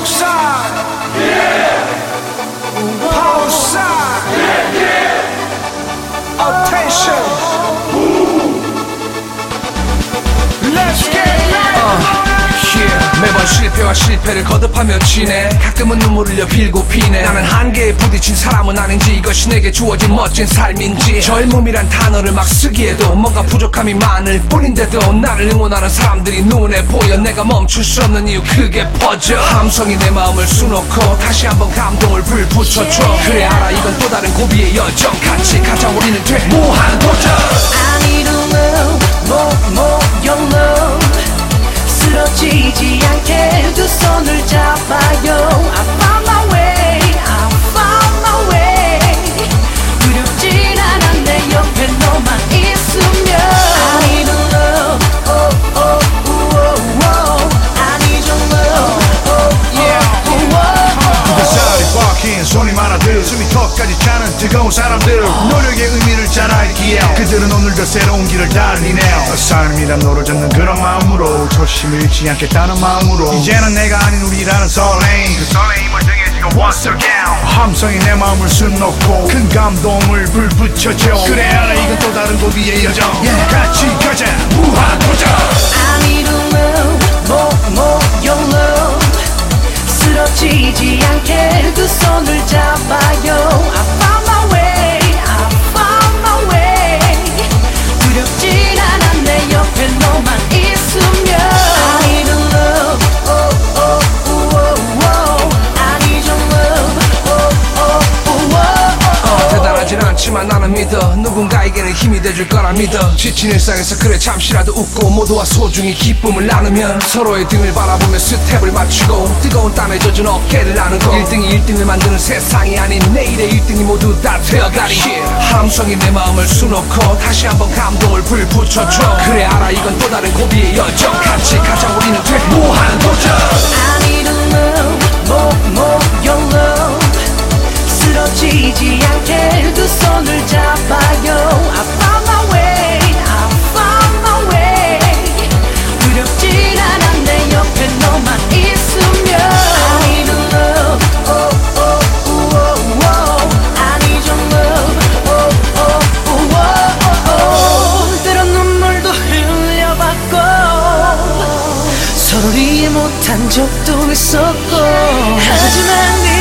outside. 실패와 실패를 거듭하며 지내. 가끔은 눈물을 흘려 빌고 피네 나는 한계에 부딪힌 사람은 아닌지 이것이 내게 주어진 멋진 삶인지. 젊음이란 단어를 막 쓰기에도 뭔가 부족함이 많을 뿐인데도 나를 응원하는 사람들이 눈에 보여. 내가 멈출 수 없는 이유 크게 퍼져. 함성이 내 마음을 수놓고 다시 한번 감동을 불붙여줘. 그래 알아 이건 또 다른 고비의 여정. 같이 가자 우리는 돼. 무한 도전 I need a love, more, more your love 손을 잡아요 턱까지 차는 뜨거운 사람들. 노력의 의미를 잘 알기에 그들은 오늘도 새로운 길을 달리네요. 삶이란 노를 젓는 그런 마음으로 초심 잃지 않겠다는 마음으로 이제는 내가 아닌 우리라는 설레임. 그 설레임을 등에 지고 once again. 함성이 내 마음을 수놓고 큰 감동을 불붙여줘. 그래 알아. 이건 또 다른 고비의 여정. 같이 가자. 무한 도전 손을 않지만 나는 믿어. 누군가에게는 힘이 돼줄 거라 믿어. 지친 일상에서 그래 잠시라도 웃고 모두와 소중히 기쁨을 나누면 서로의 등을 바라보며 스텝을 맞추고 뜨거운 땀에 젖은 어깨를 나누고 1등이 1등을 만드는 세상이 아닌 내일의 1등이 모두 다 되어가리. 함성이 내 마음을 수놓고 다시 한번 감동을 불붙여줘. 그래 알아 이건 또 다른 고비의 여정. 같이 가자 우리는 돼 무한 도전 손을 잡아요 I found my way, I found my way 두렵진 않아 내 옆에 너만 있으면 I need a love, oh, oh, oh, oh, oh I need your love, oh, oh, oh, oh, oh 때론 눈물도 흘려봤고 서로 이해 못한 적도 있었고 하지만 이